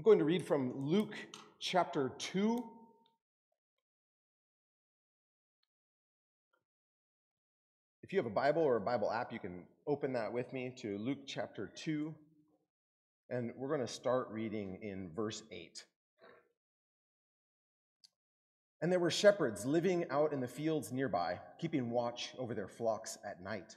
I'm going to read from Luke chapter 2. If you have a Bible or a Bible app, you can open that with me to Luke chapter 2. And we're going to start reading in verse 8. And there were shepherds living out in the fields nearby, keeping watch over their flocks at night.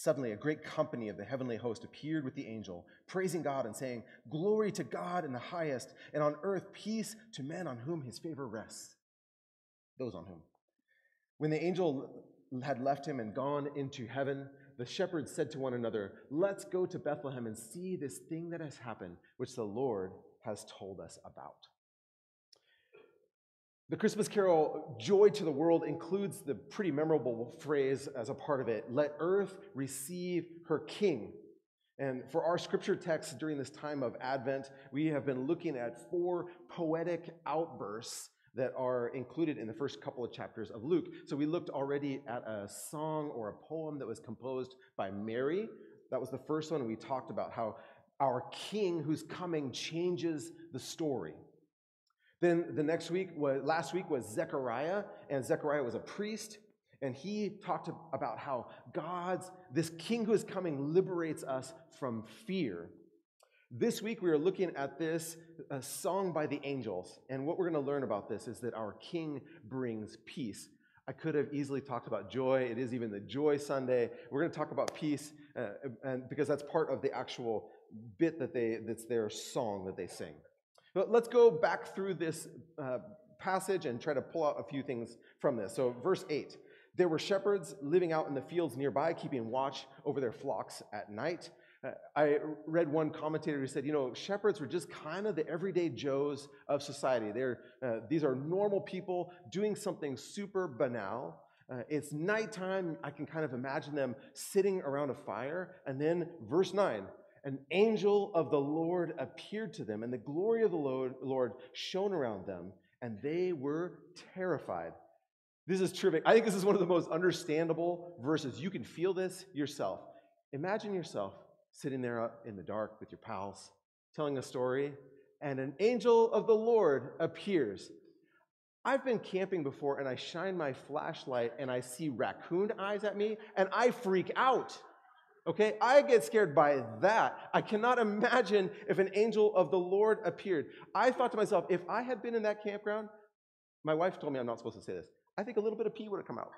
Suddenly, a great company of the heavenly host appeared with the angel, praising God and saying, Glory to God in the highest, and on earth peace to men on whom his favor rests. Those on whom. When the angel had left him and gone into heaven, the shepherds said to one another, Let's go to Bethlehem and see this thing that has happened, which the Lord has told us about. The Christmas carol, Joy to the World, includes the pretty memorable phrase as a part of it let earth receive her king. And for our scripture text during this time of Advent, we have been looking at four poetic outbursts that are included in the first couple of chapters of Luke. So we looked already at a song or a poem that was composed by Mary. That was the first one. We talked about how our king who's coming changes the story. Then the next week was last week was Zechariah, and Zechariah was a priest, and he talked about how God's this king who is coming liberates us from fear. This week we are looking at this song by the angels, and what we're going to learn about this is that our king brings peace. I could have easily talked about joy. It is even the Joy Sunday. We're going to talk about peace, uh, and because that's part of the actual bit that they that's their song that they sing. But let's go back through this uh, passage and try to pull out a few things from this. So, verse 8 there were shepherds living out in the fields nearby, keeping watch over their flocks at night. Uh, I read one commentator who said, you know, shepherds were just kind of the everyday Joes of society. They're, uh, these are normal people doing something super banal. Uh, it's nighttime. I can kind of imagine them sitting around a fire. And then, verse 9 an angel of the Lord appeared to them, and the glory of the Lord shone around them, and they were terrified. This is terrific. I think this is one of the most understandable verses. You can feel this yourself. Imagine yourself sitting there in the dark with your pals, telling a story, and an angel of the Lord appears. I've been camping before and I shine my flashlight and I see raccoon eyes at me and I freak out. Okay, I get scared by that. I cannot imagine if an angel of the Lord appeared. I thought to myself, if I had been in that campground, my wife told me I'm not supposed to say this. I think a little bit of pee would have come out.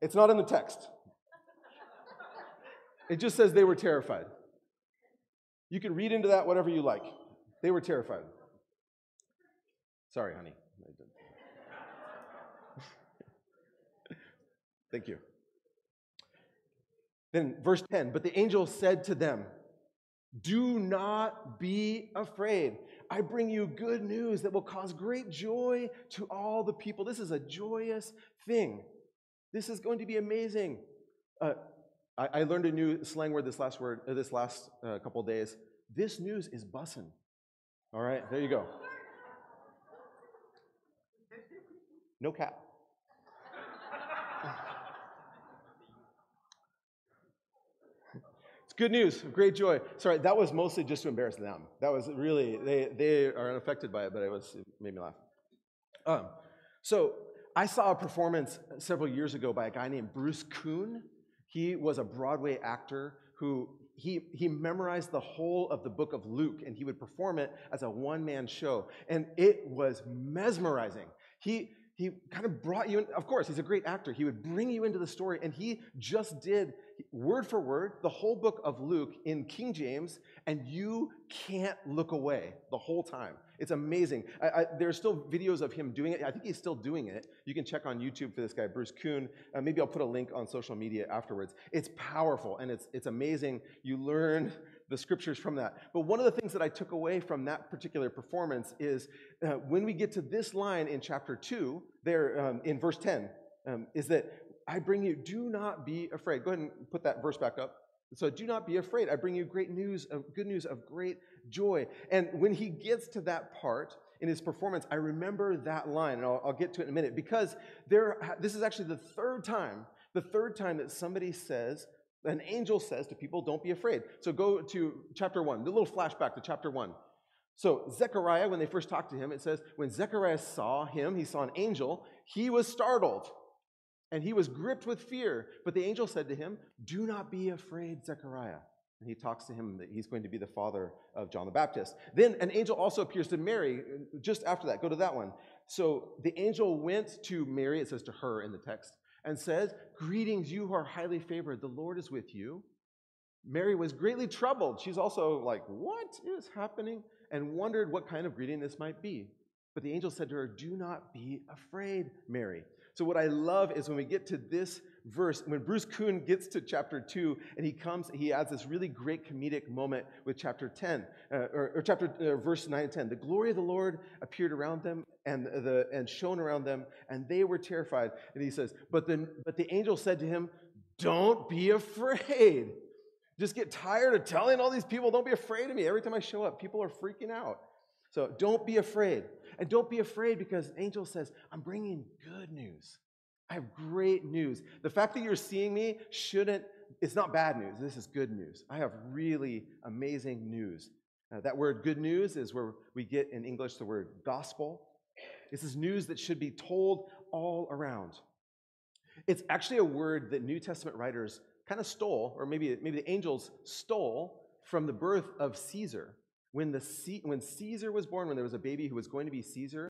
it's not in the text. It just says they were terrified. You can read into that whatever you like. They were terrified. Sorry, honey. Thank you. Then, verse 10 But the angel said to them, Do not be afraid. I bring you good news that will cause great joy to all the people. This is a joyous thing. This is going to be amazing. Uh, I, I, learned a new slang word this last word, uh, this last uh, couple days. This news is bussin'. All right, there you go. No cap. It's good news, great joy. Sorry, that was mostly just to embarrass them. That was really, they, they are unaffected by it, but it, was, it made me laugh. Um, so I saw a performance several years ago by a guy named Bruce Kuhn. He was a Broadway actor who he, he memorized the whole of the book of Luke and he would perform it as a one man show. And it was mesmerizing. He, he kind of brought you in. Of course, he's a great actor. He would bring you into the story, and he just did word for word the whole book of Luke in King James, and you can't look away the whole time. It's amazing. I, I, there's still videos of him doing it. I think he's still doing it. You can check on YouTube for this guy, Bruce Kuhn. Uh, maybe I'll put a link on social media afterwards. It's powerful and it's, it's amazing. You learn the scriptures from that. But one of the things that I took away from that particular performance is uh, when we get to this line in chapter 2, there um, in verse 10, um, is that I bring you, do not be afraid. Go ahead and put that verse back up. So do not be afraid. I bring you great news of good news of great joy. And when he gets to that part in his performance, I remember that line, and I'll, I'll get to it in a minute because there. This is actually the third time, the third time that somebody says, an angel says to people, "Don't be afraid." So go to chapter one. The little flashback to chapter one. So Zechariah, when they first talked to him, it says when Zechariah saw him, he saw an angel. He was startled and he was gripped with fear. But the angel said to him, Do not be afraid, Zechariah. And he talks to him that he's going to be the father of John the Baptist. Then an angel also appears to Mary uh, just after that. Go to that one. So the angel went to Mary, it says to her in the text, and says, Greetings, you who are highly favored. The Lord is with you. Mary was greatly troubled. She's also like, What is happening? And wondered what kind of greeting this might be. But the angel said to her, Do not be afraid, Mary. So, what I love is when we get to this verse, when Bruce Kuhn gets to chapter 2 and he comes, he adds this really great comedic moment with chapter 10, uh, or, or, chapter uh, verse 9 and 10. The glory of the Lord appeared around them and, the, and shone around them, and they were terrified. And he says, but the, but the angel said to him, Don't be afraid. Just get tired of telling all these people, Don't be afraid of me. Every time I show up, people are freaking out. So don't be afraid. And don't be afraid because angel says, I'm bringing good news. I have great news. The fact that you're seeing me shouldn't, it's not bad news. This is good news. I have really amazing news. Uh, that word good news is where we get in English the word gospel. This is news that should be told all around. It's actually a word that New Testament writers kind of stole, or maybe, maybe the angels stole from the birth of Caesar. When, the, when Caesar was born, when there was a baby who was going to be Caesar,